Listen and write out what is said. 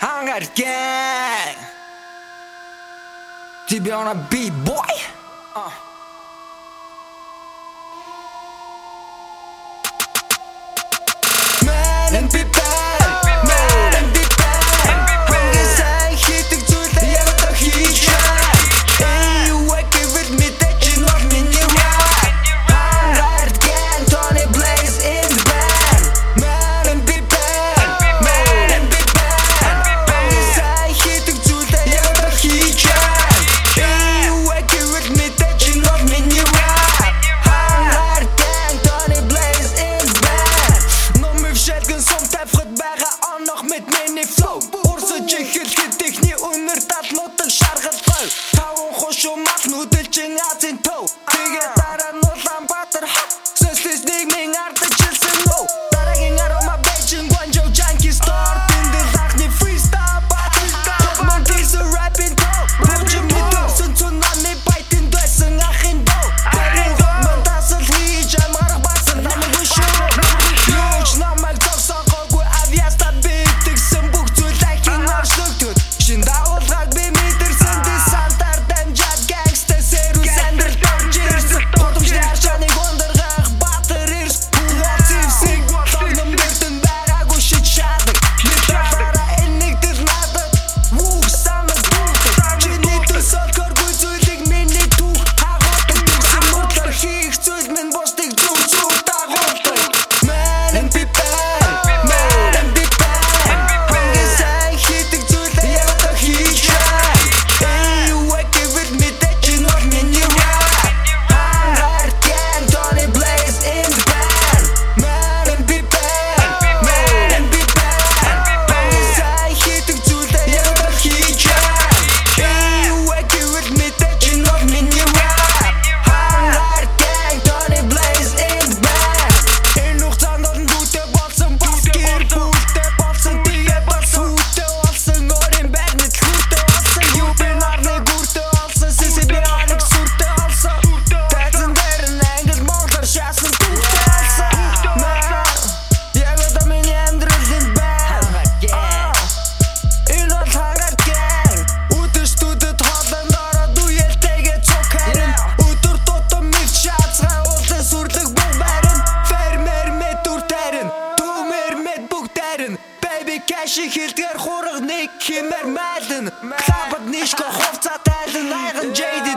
Hangard Gang Тебе на бей-бой uh. and people Дэши хилдгэр хураг нэг хэмээр майлан Клабад нишко хувцаа тайлан. Айган Джейди